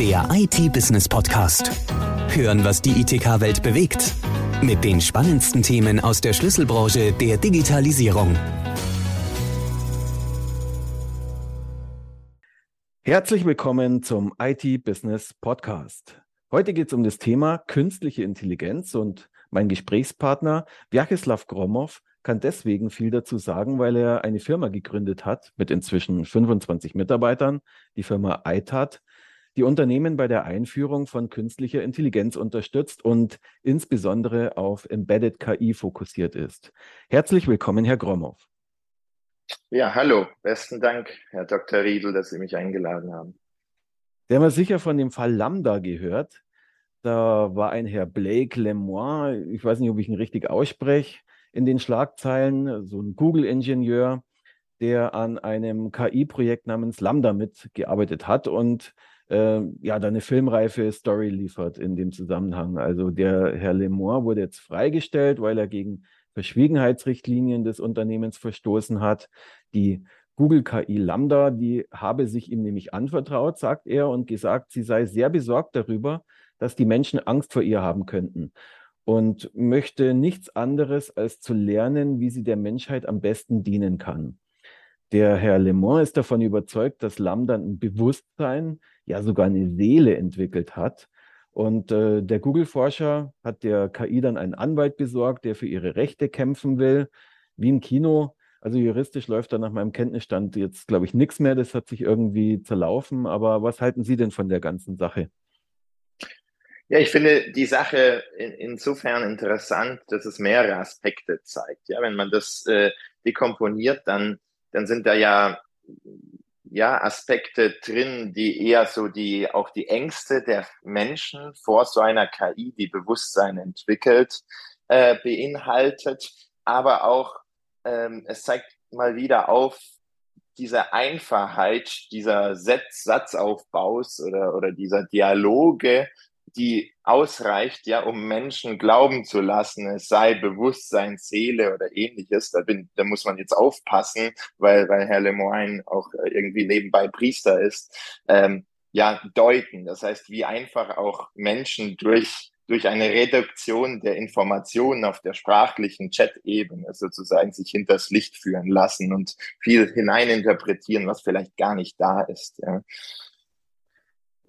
Der IT-Business-Podcast. Hören, was die ITK-Welt bewegt. Mit den spannendsten Themen aus der Schlüsselbranche der Digitalisierung. Herzlich willkommen zum IT-Business-Podcast. Heute geht es um das Thema künstliche Intelligenz und mein Gesprächspartner Vyacheslav Gromov kann deswegen viel dazu sagen, weil er eine Firma gegründet hat mit inzwischen 25 Mitarbeitern, die Firma ITAT, die Unternehmen bei der Einführung von künstlicher Intelligenz unterstützt und insbesondere auf Embedded KI fokussiert ist. Herzlich willkommen, Herr Gromov. Ja, hallo. Besten Dank, Herr Dr. Riedel, dass Sie mich eingeladen haben. Sie haben sicher von dem Fall Lambda gehört. Da war ein Herr Blake Lemoine, ich weiß nicht, ob ich ihn richtig ausspreche, in den Schlagzeilen, so ein Google-Ingenieur, der an einem KI-Projekt namens Lambda mitgearbeitet hat und äh, ja, da eine filmreife Story liefert in dem Zusammenhang. Also der Herr Lemoire wurde jetzt freigestellt, weil er gegen Verschwiegenheitsrichtlinien des Unternehmens verstoßen hat. Die Google KI Lambda, die habe sich ihm nämlich anvertraut, sagt er, und gesagt, sie sei sehr besorgt darüber, dass die Menschen Angst vor ihr haben könnten und möchte nichts anderes als zu lernen, wie sie der Menschheit am besten dienen kann. Der Herr Le Mans ist davon überzeugt, dass Lambda ein Bewusstsein, ja sogar eine Seele entwickelt hat. Und äh, der Google-Forscher hat der KI dann einen Anwalt besorgt, der für ihre Rechte kämpfen will, wie im Kino. Also juristisch läuft da nach meinem Kenntnisstand jetzt, glaube ich, nichts mehr. Das hat sich irgendwie zerlaufen. Aber was halten Sie denn von der ganzen Sache? Ja, ich finde die Sache in, insofern interessant, dass es mehrere Aspekte zeigt. Ja, wenn man das äh, dekomponiert, dann, dann sind da ja, ja Aspekte drin, die eher so die, auch die Ängste der Menschen vor so einer KI, die Bewusstsein entwickelt, äh, beinhaltet. Aber auch, ähm, es zeigt mal wieder auf, diese Einfachheit dieser Satz, Satzaufbaus oder, oder dieser Dialoge, die ausreicht, ja, um Menschen glauben zu lassen, es sei Bewusstsein, Seele oder ähnliches. Da, bin, da muss man jetzt aufpassen, weil, weil Herr Lemoyne auch irgendwie nebenbei Priester ist. Ähm, ja, deuten. Das heißt, wie einfach auch Menschen durch, durch eine Reduktion der Informationen auf der sprachlichen Chat-Ebene sozusagen sich hinters Licht führen lassen und viel hineininterpretieren, was vielleicht gar nicht da ist. Ja.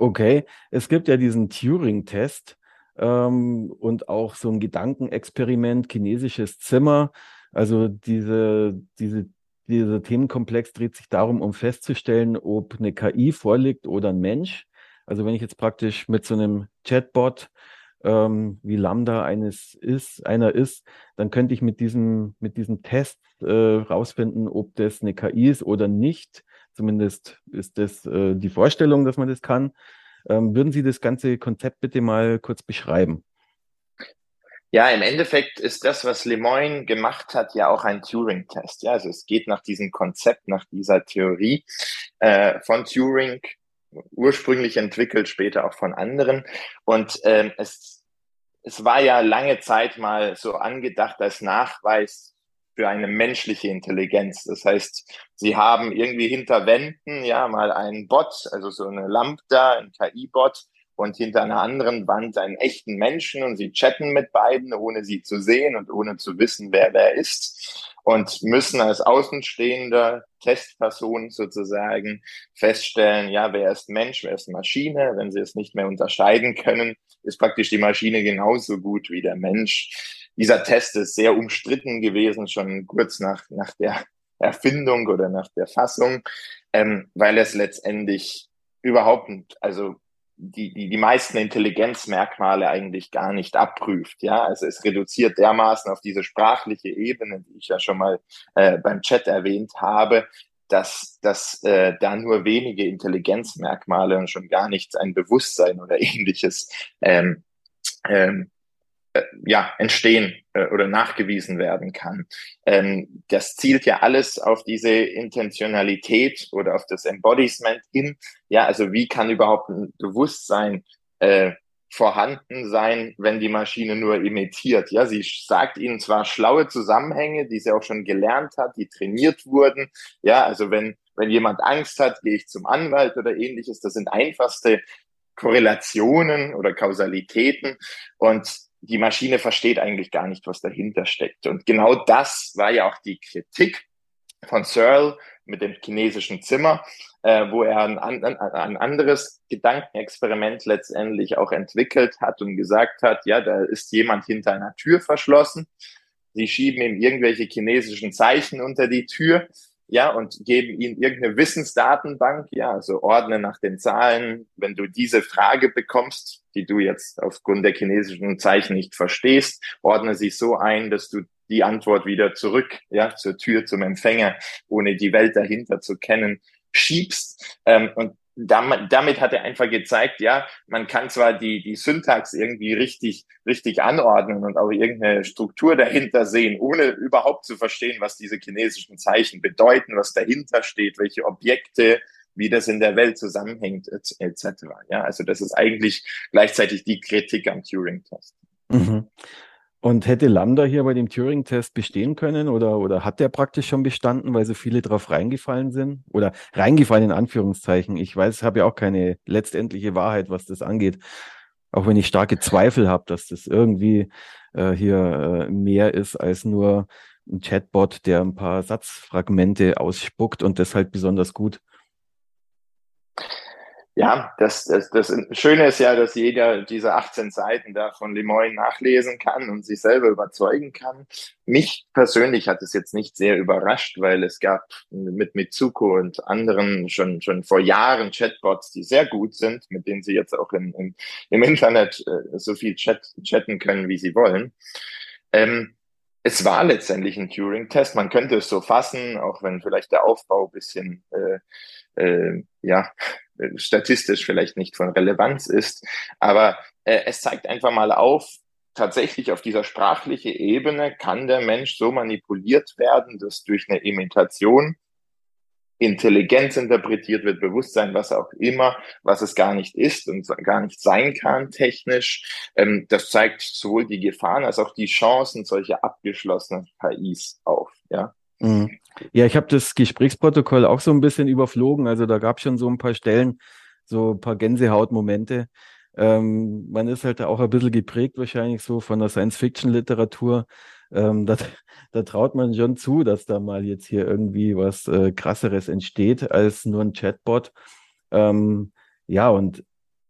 Okay, es gibt ja diesen Turing-Test ähm, und auch so ein Gedankenexperiment, chinesisches Zimmer. Also diese, diese, dieser Themenkomplex dreht sich darum, um festzustellen, ob eine KI vorliegt oder ein Mensch. Also wenn ich jetzt praktisch mit so einem Chatbot ähm, wie Lambda eines ist, einer ist, dann könnte ich mit diesem, mit diesem Test äh, rausfinden, ob das eine KI ist oder nicht. Zumindest ist das äh, die Vorstellung, dass man das kann. Ähm, würden Sie das ganze Konzept bitte mal kurz beschreiben? Ja, im Endeffekt ist das, was Lemoyne gemacht hat, ja auch ein Turing-Test. Ja, also es geht nach diesem Konzept, nach dieser Theorie äh, von Turing, ursprünglich entwickelt, später auch von anderen. Und ähm, es, es war ja lange Zeit mal so angedacht als Nachweis für eine menschliche Intelligenz. Das heißt, sie haben irgendwie hinter Wänden ja mal einen Bot, also so eine Lambda, ein KI-Bot und hinter einer anderen Wand einen echten Menschen und sie chatten mit beiden, ohne sie zu sehen und ohne zu wissen, wer wer ist und müssen als außenstehender Testperson sozusagen feststellen, ja, wer ist Mensch, wer ist Maschine. Wenn sie es nicht mehr unterscheiden können, ist praktisch die Maschine genauso gut wie der Mensch dieser Test ist sehr umstritten gewesen, schon kurz nach, nach der Erfindung oder nach der Fassung, ähm, weil es letztendlich überhaupt, also die, die, die meisten Intelligenzmerkmale eigentlich gar nicht abprüft. Ja, also es reduziert dermaßen auf diese sprachliche Ebene, die ich ja schon mal äh, beim Chat erwähnt habe, dass, dass äh, da nur wenige Intelligenzmerkmale und schon gar nichts ein Bewusstsein oder ähnliches ähm, ähm, äh, ja, entstehen äh, oder nachgewiesen werden kann. Ähm, das zielt ja alles auf diese Intentionalität oder auf das Embodiment hin. Ja, also wie kann überhaupt ein Bewusstsein äh, vorhanden sein, wenn die Maschine nur imitiert. Ja, sie sagt ihnen zwar schlaue Zusammenhänge, die sie auch schon gelernt hat, die trainiert wurden. Ja, also wenn, wenn jemand Angst hat, gehe ich zum Anwalt oder ähnliches. Das sind einfachste Korrelationen oder Kausalitäten und die Maschine versteht eigentlich gar nicht, was dahinter steckt. Und genau das war ja auch die Kritik von Searle mit dem chinesischen Zimmer, äh, wo er ein, ein, ein anderes Gedankenexperiment letztendlich auch entwickelt hat und gesagt hat, ja, da ist jemand hinter einer Tür verschlossen. Sie schieben ihm irgendwelche chinesischen Zeichen unter die Tür ja, und geben ihnen irgendeine Wissensdatenbank, ja, also ordne nach den Zahlen, wenn du diese Frage bekommst, die du jetzt aufgrund der chinesischen Zeichen nicht verstehst, ordne sie so ein, dass du die Antwort wieder zurück, ja, zur Tür, zum Empfänger, ohne die Welt dahinter zu kennen, schiebst. Ähm, und damit, damit hat er einfach gezeigt, ja, man kann zwar die, die Syntax irgendwie richtig, richtig anordnen und auch irgendeine Struktur dahinter sehen, ohne überhaupt zu verstehen, was diese chinesischen Zeichen bedeuten, was dahinter steht, welche Objekte, wie das in der Welt zusammenhängt, etc. Ja, also das ist eigentlich gleichzeitig die Kritik am Turing-Test. Mhm. Und hätte Lambda hier bei dem Turing-Test bestehen können oder, oder hat der praktisch schon bestanden, weil so viele drauf reingefallen sind? Oder reingefallen in Anführungszeichen. Ich weiß, habe ja auch keine letztendliche Wahrheit, was das angeht. Auch wenn ich starke Zweifel habe, dass das irgendwie äh, hier äh, mehr ist als nur ein Chatbot, der ein paar Satzfragmente ausspuckt und das halt besonders gut. Ja, das, das, das Schöne ist ja, dass jeder diese 18 Seiten da von Lemoyne nachlesen kann und sich selber überzeugen kann. Mich persönlich hat es jetzt nicht sehr überrascht, weil es gab mit Mitsuko und anderen schon, schon vor Jahren Chatbots, die sehr gut sind, mit denen sie jetzt auch im, im, im Internet äh, so viel Chat, chatten können, wie sie wollen. Ähm, es war letztendlich ein Turing-Test. Man könnte es so fassen, auch wenn vielleicht der Aufbau bisschen äh, äh, ja statistisch vielleicht nicht von Relevanz ist. Aber äh, es zeigt einfach mal auf, tatsächlich auf dieser sprachlichen Ebene kann der Mensch so manipuliert werden, dass durch eine Imitation Intelligenz interpretiert wird, Bewusstsein, was auch immer, was es gar nicht ist und gar nicht sein kann technisch. Ähm, das zeigt sowohl die Gefahren als auch die Chancen solcher abgeschlossenen KIs auf. Ja. Mhm. Ja, ich habe das Gesprächsprotokoll auch so ein bisschen überflogen. Also da gab es schon so ein paar Stellen, so ein paar Gänsehautmomente. Ähm, man ist halt auch ein bisschen geprägt wahrscheinlich so von der Science-Fiction-Literatur. Ähm, da, da, traut man schon zu, dass da mal jetzt hier irgendwie was äh, krasseres entsteht als nur ein Chatbot. Ähm, ja, und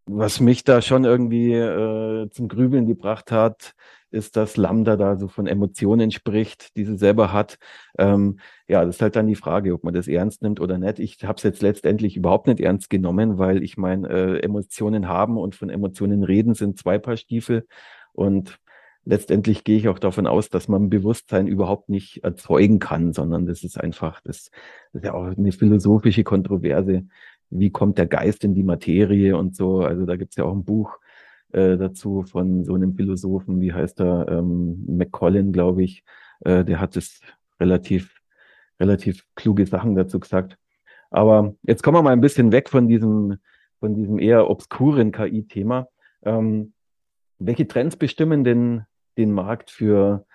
was mich da schon irgendwie äh, zum Grübeln gebracht hat, ist, dass Lambda da so von Emotionen spricht, die sie selber hat. Ähm, ja, das ist halt dann die Frage, ob man das ernst nimmt oder nicht. Ich habe es jetzt letztendlich überhaupt nicht ernst genommen, weil ich meine, äh, Emotionen haben und von Emotionen reden sind zwei Paar Stiefel. Und letztendlich gehe ich auch davon aus, dass man Bewusstsein überhaupt nicht erzeugen kann, sondern das ist einfach, das, das ist ja auch eine philosophische Kontroverse. Wie kommt der Geist in die Materie und so? Also da gibt es ja auch ein Buch, äh, dazu von so einem Philosophen, wie heißt er, ähm, McCollin, glaube ich. Äh, der hat es relativ, relativ kluge Sachen dazu gesagt. Aber jetzt kommen wir mal ein bisschen weg von diesem, von diesem eher obskuren KI-Thema. Ähm, welche Trends bestimmen denn den Markt für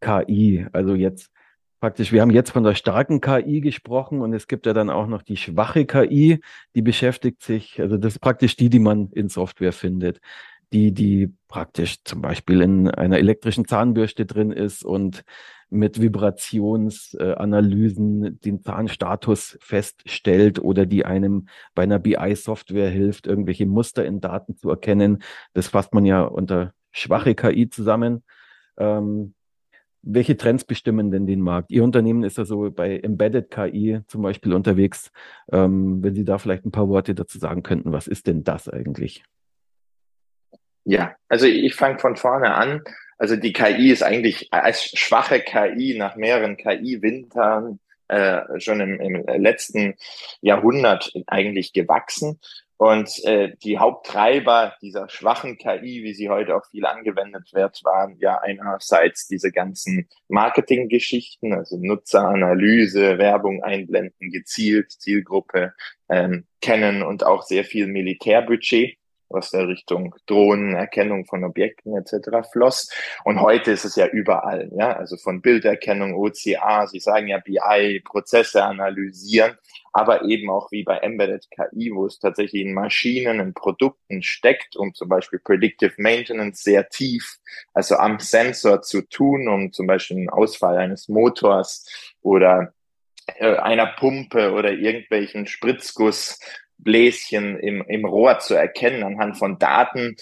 KI? Also jetzt praktisch, wir haben jetzt von der starken KI gesprochen und es gibt ja dann auch noch die schwache KI, die beschäftigt sich, also das ist praktisch die, die man in Software findet die, die praktisch zum Beispiel in einer elektrischen Zahnbürste drin ist und mit Vibrationsanalysen den Zahnstatus feststellt oder die einem bei einer BI-Software hilft, irgendwelche Muster in Daten zu erkennen. Das fasst man ja unter schwache KI zusammen. Ähm, welche Trends bestimmen denn den Markt? Ihr Unternehmen ist ja so bei Embedded KI zum Beispiel unterwegs. Ähm, wenn Sie da vielleicht ein paar Worte dazu sagen könnten, was ist denn das eigentlich? Ja, also ich fange von vorne an. Also die KI ist eigentlich als schwache KI nach mehreren KI-Wintern äh, schon im, im letzten Jahrhundert eigentlich gewachsen. Und äh, die Haupttreiber dieser schwachen KI, wie sie heute auch viel angewendet wird, waren ja einerseits diese ganzen Marketinggeschichten, also Nutzeranalyse, Werbung einblenden, gezielt, Zielgruppe ähm, kennen und auch sehr viel Militärbudget was da Richtung Drohnen, Erkennung von Objekten etc. floss. Und heute ist es ja überall, ja, also von Bilderkennung, OCA, Sie sagen ja BI, Prozesse analysieren, aber eben auch wie bei Embedded KI, wo es tatsächlich in Maschinen, in Produkten steckt, um zum Beispiel Predictive Maintenance sehr tief, also am Sensor zu tun, um zum Beispiel einen Ausfall eines Motors oder äh, einer Pumpe oder irgendwelchen Spritzgussbläschen im, im Rohr zu erkennen anhand von Daten,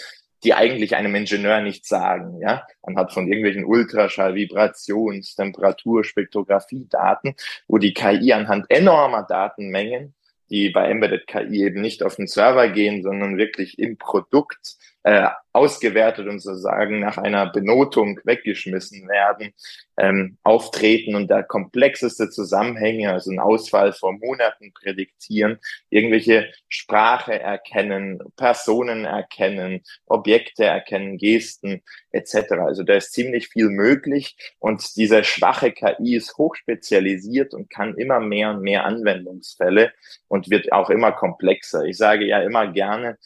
die eigentlich einem Ingenieur nicht sagen, ja, anhand von irgendwelchen Ultraschall, Vibrations, Temperatur, Spektrographie-Daten, wo die KI anhand enormer Datenmengen, die bei Embedded KI eben nicht auf den Server gehen, sondern wirklich im Produkt äh, ausgewertet und sozusagen nach einer Benotung weggeschmissen werden, ähm, auftreten und da komplexeste Zusammenhänge, also ein Ausfall vor Monaten prädiktieren, irgendwelche Sprache erkennen, Personen erkennen, Objekte erkennen, Gesten etc. Also da ist ziemlich viel möglich und diese schwache KI ist hochspezialisiert und kann immer mehr und mehr Anwendungsfälle und wird auch immer komplexer. Ich sage ja immer gerne,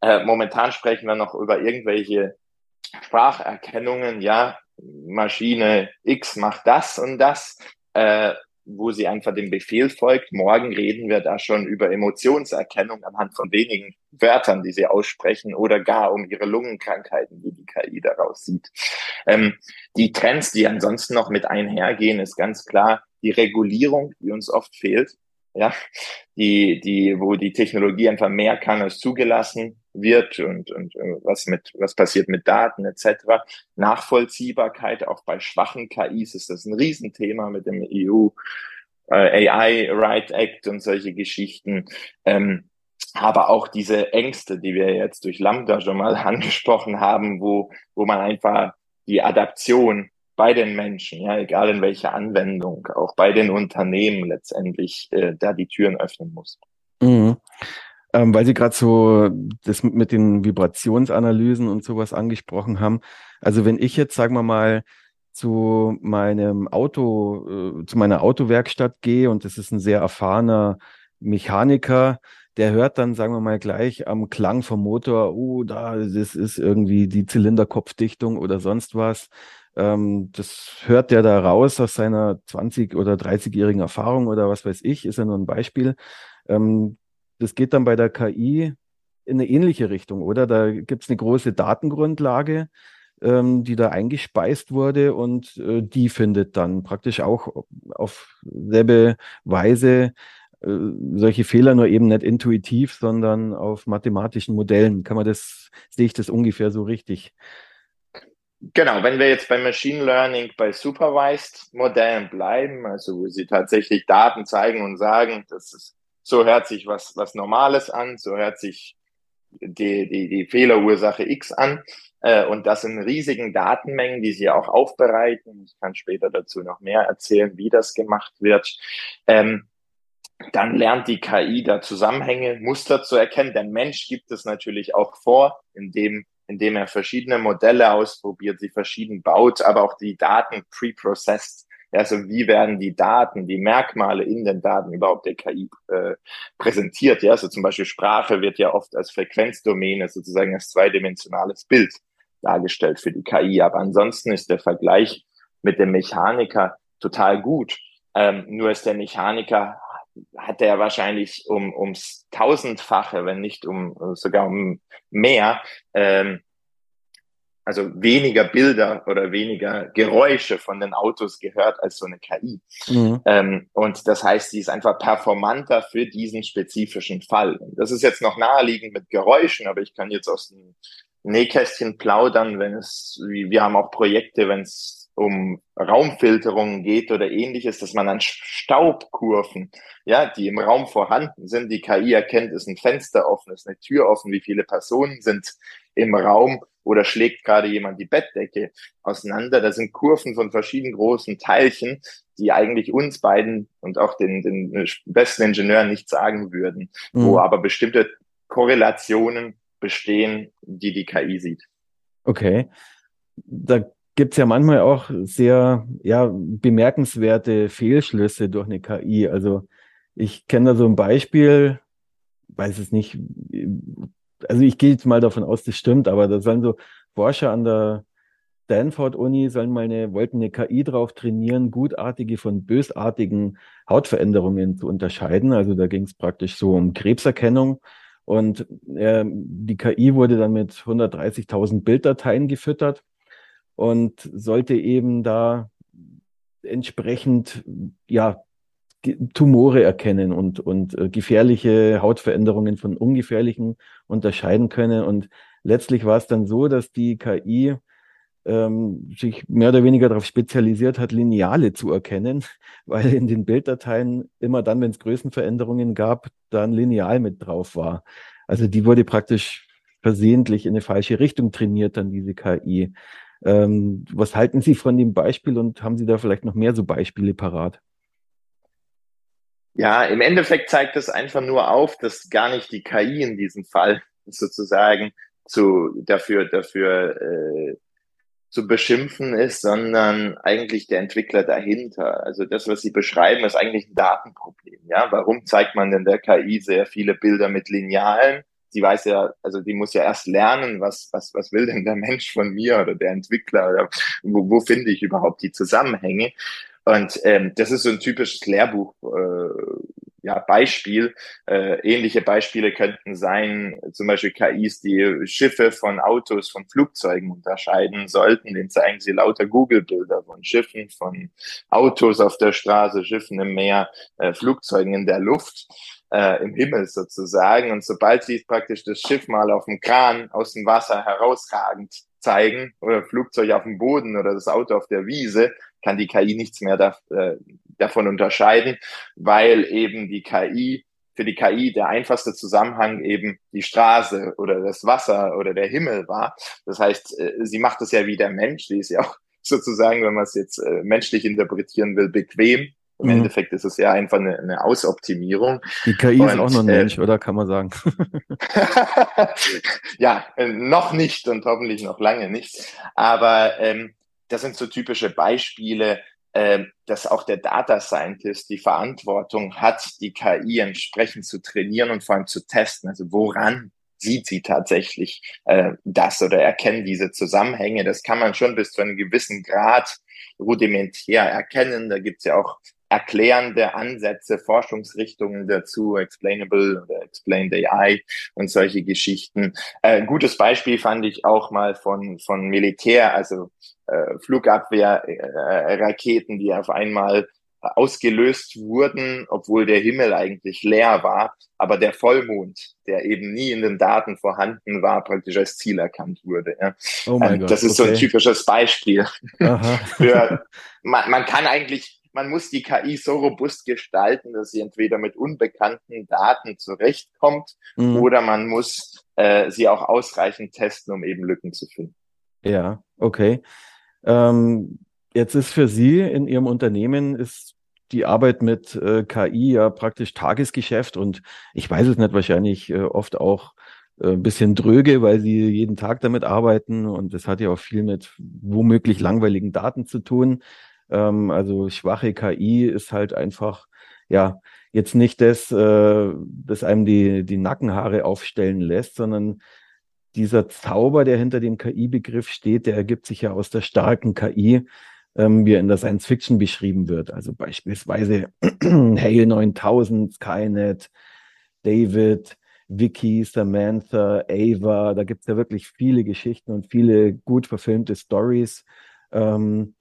äh, momentan sprechen wir noch über irgendwelche Spracherkennungen, ja, Maschine X macht das und das, äh, wo sie einfach dem Befehl folgt. Morgen reden wir da schon über Emotionserkennung anhand von wenigen Wörtern, die sie aussprechen oder gar um ihre Lungenkrankheiten, die die KI daraus sieht. Ähm, die Trends, die ansonsten noch mit einhergehen, ist ganz klar die Regulierung, die uns oft fehlt ja, die, die, wo die Technologie einfach mehr kann als zugelassen wird und, und äh, was mit, was passiert mit Daten etc. Nachvollziehbarkeit, auch bei schwachen KIs ist das ein Riesenthema mit dem EU äh, AI Right Act und solche Geschichten. Ähm, aber auch diese Ängste, die wir jetzt durch Lambda schon mal angesprochen haben, wo, wo man einfach die Adaption bei den Menschen, ja, egal in welcher Anwendung, auch bei den Unternehmen letztendlich äh, da die Türen öffnen muss. Mhm. Ähm, weil Sie gerade so das mit den Vibrationsanalysen und sowas angesprochen haben. Also wenn ich jetzt, sagen wir mal, zu meinem Auto, äh, zu meiner Autowerkstatt gehe und das ist ein sehr erfahrener Mechaniker, der hört dann, sagen wir mal, gleich am Klang vom Motor, oh, da, das ist irgendwie die Zylinderkopfdichtung oder sonst was. Ähm, das hört der da raus aus seiner 20- oder 30-jährigen Erfahrung oder was weiß ich, ist ja nur ein Beispiel. Ähm, das geht dann bei der KI in eine ähnliche Richtung, oder? Da gibt es eine große Datengrundlage, ähm, die da eingespeist wurde und äh, die findet dann praktisch auch auf selbe Weise äh, solche Fehler nur eben nicht intuitiv, sondern auf mathematischen Modellen. Kann man das, sehe ich das ungefähr so richtig? Genau, wenn wir jetzt bei Machine Learning bei Supervised Modellen bleiben, also wo sie tatsächlich Daten zeigen und sagen, das ist, so hört sich was, was Normales an, so hört sich die, die, die Fehlerursache X an, äh, und das in riesigen Datenmengen, die sie auch aufbereiten. Ich kann später dazu noch mehr erzählen, wie das gemacht wird. Ähm, dann lernt die KI da Zusammenhänge, Muster zu erkennen. Der Mensch gibt es natürlich auch vor, indem indem er verschiedene Modelle ausprobiert, sie verschieden baut, aber auch die Daten pre-processed. Also wie werden die Daten, die Merkmale in den Daten überhaupt der KI äh, präsentiert? Ja, also zum Beispiel Sprache wird ja oft als Frequenzdomäne sozusagen als zweidimensionales Bild dargestellt für die KI. Aber ansonsten ist der Vergleich mit dem Mechaniker total gut. Ähm, nur ist der Mechaniker hat er wahrscheinlich um ums tausendfache, wenn nicht um sogar um mehr, ähm, also weniger Bilder oder weniger Geräusche von den Autos gehört als so eine KI. Mhm. Ähm, und das heißt, sie ist einfach performanter für diesen spezifischen Fall. Und das ist jetzt noch naheliegend mit Geräuschen, aber ich kann jetzt aus dem Nähkästchen plaudern, wenn es, wir haben auch Projekte, wenn es um Raumfilterungen geht oder ähnliches, dass man an Staubkurven, ja, die im Raum vorhanden sind, die KI erkennt, ist ein Fenster offen, ist eine Tür offen, wie viele Personen sind im Raum oder schlägt gerade jemand die Bettdecke auseinander. Da sind Kurven von verschiedenen großen Teilchen, die eigentlich uns beiden und auch den, den besten Ingenieuren nicht sagen würden, mhm. wo aber bestimmte Korrelationen bestehen, die die KI sieht. Okay. Da gibt es ja manchmal auch sehr ja, bemerkenswerte Fehlschlüsse durch eine KI. Also ich kenne da so ein Beispiel, weiß es nicht, also ich gehe jetzt mal davon aus, das stimmt, aber da sollen so Forscher an der Stanford-Uni sollen mal eine, wollten eine KI drauf trainieren, gutartige von bösartigen Hautveränderungen zu unterscheiden. Also da ging es praktisch so um Krebserkennung. Und äh, die KI wurde dann mit 130.000 Bilddateien gefüttert und sollte eben da entsprechend ja Tumore erkennen und, und äh, gefährliche Hautveränderungen von ungefährlichen unterscheiden können. Und letztlich war es dann so, dass die KI ähm, sich mehr oder weniger darauf spezialisiert hat, Lineale zu erkennen, weil in den Bilddateien immer dann, wenn es Größenveränderungen gab, dann Lineal mit drauf war. Also die wurde praktisch versehentlich in eine falsche Richtung trainiert, dann diese KI. Ähm, was halten Sie von dem Beispiel und haben Sie da vielleicht noch mehr so Beispiele parat? Ja, im Endeffekt zeigt es einfach nur auf, dass gar nicht die KI in diesem Fall sozusagen zu dafür dafür äh, zu beschimpfen ist, sondern eigentlich der Entwickler dahinter. Also das, was Sie beschreiben, ist eigentlich ein Datenproblem. Ja, warum zeigt man denn der KI sehr viele Bilder mit Linealen? Sie weiß ja, also die muss ja erst lernen, was, was, was will denn der Mensch von mir oder der Entwickler oder wo, wo finde ich überhaupt die Zusammenhänge? Und ähm, das ist so ein typisches Lehrbuch, äh, ja, Beispiel. Äh, ähnliche Beispiele könnten sein, zum Beispiel KIs, die Schiffe von Autos, von Flugzeugen unterscheiden sollten. Den zeigen sie lauter Google-Bilder von Schiffen, von Autos auf der Straße, Schiffen im Meer, äh, Flugzeugen in der Luft. Äh, im Himmel sozusagen. Und sobald sie praktisch das Schiff mal auf dem Kran aus dem Wasser herausragend zeigen oder Flugzeug auf dem Boden oder das Auto auf der Wiese, kann die KI nichts mehr da, äh, davon unterscheiden, weil eben die KI, für die KI der einfachste Zusammenhang eben die Straße oder das Wasser oder der Himmel war. Das heißt, äh, sie macht es ja wie der Mensch, die ist ja auch sozusagen, wenn man es jetzt äh, menschlich interpretieren will, bequem. Im mhm. Endeffekt ist es ja einfach eine, eine Ausoptimierung. Die KI Und, ist auch noch ein äh, Mensch, oder kann man sagen? ja, äh, noch nicht und hoffentlich noch lange nicht. Aber ähm, das sind so typische Beispiele, äh, dass auch der Data Scientist die Verantwortung hat, die KI entsprechend zu trainieren und vor allem zu testen. Also woran sieht sie tatsächlich äh, das oder erkennen diese Zusammenhänge? Das kann man schon bis zu einem gewissen Grad rudimentär erkennen. Da gibt's ja auch erklärende Ansätze, Forschungsrichtungen dazu, Explainable oder Explained AI und solche Geschichten. Äh, gutes Beispiel fand ich auch mal von, von Militär, also äh, Flugabwehrraketen, äh, die auf einmal ausgelöst wurden, obwohl der Himmel eigentlich leer war, aber der Vollmond, der eben nie in den Daten vorhanden war, praktisch als Ziel erkannt wurde. Ja. Oh mein ähm, Gott, das ist okay. so ein typisches Beispiel. Für, man, man kann eigentlich man muss die KI so robust gestalten, dass sie entweder mit unbekannten Daten zurechtkommt mhm. oder man muss äh, sie auch ausreichend testen, um eben Lücken zu finden. Ja, okay. Ähm, jetzt ist für Sie in Ihrem Unternehmen ist die Arbeit mit äh, KI ja praktisch Tagesgeschäft und ich weiß es nicht, wahrscheinlich äh, oft auch äh, ein bisschen dröge, weil sie jeden Tag damit arbeiten und das hat ja auch viel mit womöglich langweiligen Daten zu tun. Ähm, also schwache KI ist halt einfach, ja, jetzt nicht das, äh, das einem die, die Nackenhaare aufstellen lässt, sondern dieser Zauber, der hinter dem KI-Begriff steht, der ergibt sich ja aus der starken KI, ähm, wie er in der Science Fiction beschrieben wird. Also beispielsweise Hale 9000, Skynet, David, Vicky, Samantha, Ava. Da gibt es ja wirklich viele Geschichten und viele gut verfilmte Stories. Ähm,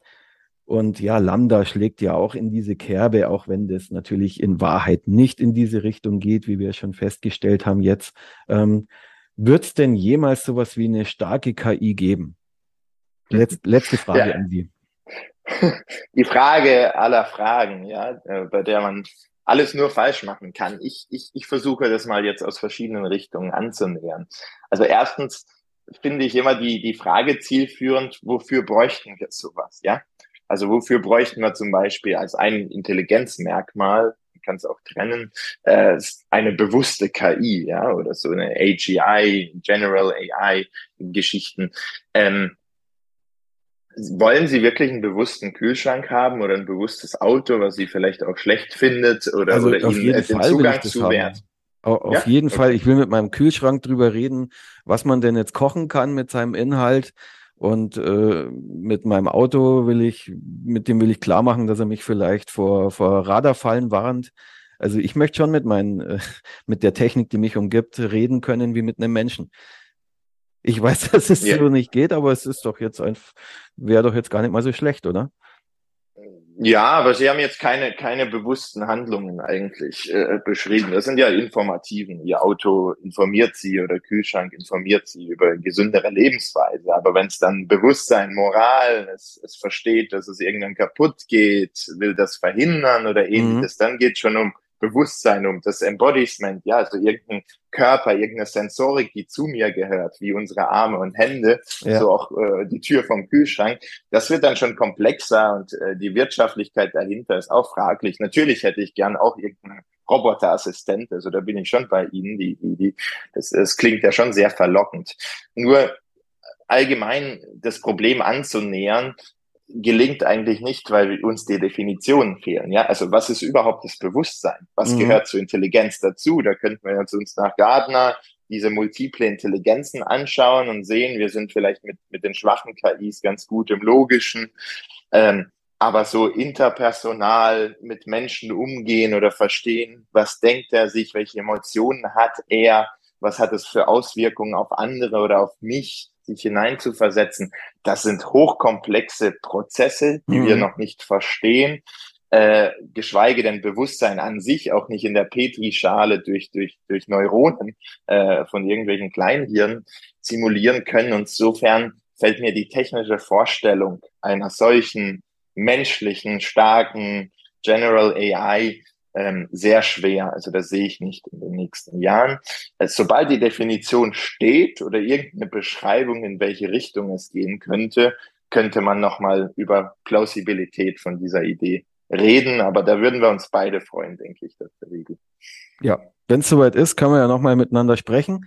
und ja, Lambda schlägt ja auch in diese Kerbe, auch wenn das natürlich in Wahrheit nicht in diese Richtung geht, wie wir schon festgestellt haben jetzt. Ähm, Wird es denn jemals sowas wie eine starke KI geben? Letz, letzte Frage ja. an Sie. Die Frage aller Fragen, ja, äh, bei der man alles nur falsch machen kann. Ich, ich, ich versuche das mal jetzt aus verschiedenen Richtungen anzunähern. Also erstens finde ich immer die, die Frage zielführend, wofür bräuchten wir sowas, ja? Also wofür bräuchten wir zum Beispiel als ein Intelligenzmerkmal, kann es auch trennen, äh, eine bewusste KI, ja, oder so eine AGI, General AI Geschichten. Ähm, wollen Sie wirklich einen bewussten Kühlschrank haben oder ein bewusstes Auto, was Sie vielleicht auch schlecht findet oder, also oder Ihnen den Fall Zugang zu wert? Auf ja? jeden okay. Fall. Ich will mit meinem Kühlschrank drüber reden, was man denn jetzt kochen kann mit seinem Inhalt. Und äh, mit meinem Auto will ich, mit dem will ich klar machen, dass er mich vielleicht vor, vor Radarfallen warnt. Also ich möchte schon mit meinen, äh, mit der Technik, die mich umgibt, reden können wie mit einem Menschen. Ich weiß, dass es ja. so nicht geht, aber es ist doch jetzt ein, wäre doch jetzt gar nicht mal so schlecht, oder? Ja, aber Sie haben jetzt keine, keine bewussten Handlungen eigentlich äh, beschrieben. Das sind ja Informativen. Ihr Auto informiert Sie oder Kühlschrank informiert Sie über gesündere Lebensweise. Aber wenn es dann Bewusstsein, Moral, es, es versteht, dass es irgendwann kaputt geht, will das verhindern oder mhm. ähnliches, mhm. dann geht schon um Bewusstsein, um das Embodiment, ja, also irgendein Körper, irgendeine Sensorik, die zu mir gehört, wie unsere Arme und Hände, ja. so auch äh, die Tür vom Kühlschrank. Das wird dann schon komplexer und äh, die Wirtschaftlichkeit dahinter ist auch fraglich. Natürlich hätte ich gern auch irgendeinen Roboterassistent, also da bin ich schon bei Ihnen, die, die, die, das, das klingt ja schon sehr verlockend. Nur allgemein das Problem anzunähern, gelingt eigentlich nicht, weil uns die Definitionen fehlen. Ja, also was ist überhaupt das Bewusstsein? Was mhm. gehört zur Intelligenz dazu? Da könnten wir uns nach Gardner diese multiple Intelligenzen anschauen und sehen, wir sind vielleicht mit, mit den schwachen KIs ganz gut im Logischen. Ähm, aber so interpersonal mit Menschen umgehen oder verstehen, was denkt er sich, welche Emotionen hat er, was hat es für Auswirkungen auf andere oder auf mich, sich hineinzuversetzen. Das sind hochkomplexe Prozesse, die mhm. wir noch nicht verstehen, äh, geschweige denn Bewusstsein an sich auch nicht in der Petrischale durch, durch, durch Neuronen äh, von irgendwelchen Kleinhirnen simulieren können. Und insofern fällt mir die technische Vorstellung einer solchen menschlichen, starken General AI ähm, sehr schwer. Also das sehe ich nicht in den nächsten Jahren. Also, sobald die Definition steht oder irgendeine Beschreibung, in welche Richtung es gehen könnte, könnte man nochmal über Plausibilität von dieser Idee reden. Aber da würden wir uns beide freuen, denke ich, dass der Riegel. Ja, wenn es soweit ist, können wir ja nochmal miteinander sprechen.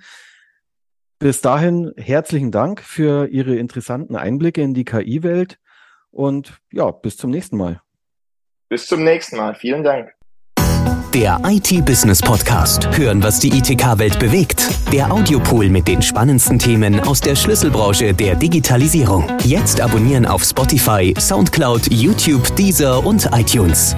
Bis dahin herzlichen Dank für Ihre interessanten Einblicke in die KI-Welt und ja, bis zum nächsten Mal. Bis zum nächsten Mal. Vielen Dank. Der IT-Business Podcast. Hören, was die ITK-Welt bewegt. Der Audiopool mit den spannendsten Themen aus der Schlüsselbranche der Digitalisierung. Jetzt abonnieren auf Spotify, Soundcloud, YouTube, Deezer und iTunes.